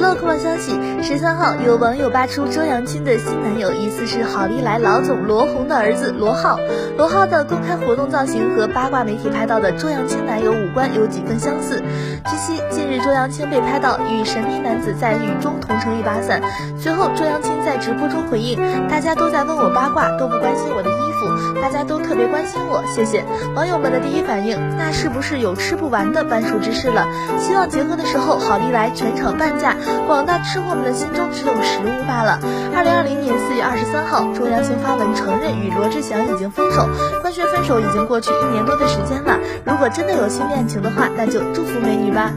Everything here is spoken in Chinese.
乐快乐消息：十三号，有网友扒出周扬青的新男友疑似是好利来老总罗红的儿子罗浩。罗浩的公开活动造型和八卦媒体拍到的周扬青男友五官有几分相似。据悉，近日周扬青被拍到与神秘男子在雨中同撑一把伞。随后，周扬青在直播中回应：“大家都在问我八卦，都不关心我的衣服，家都特别关心我，谢谢。”网友们的第一反应，那是不是有吃不完的半数芝士了？希望结婚的时候好利来全场半价。广大吃货们的心中只有食物罢了。二零二零年四月二十三号，周扬青发文承认与罗志祥已经分手。官宣分手已经过去一年多的时间了，如果真的有新恋情的话，那就祝福美女吧。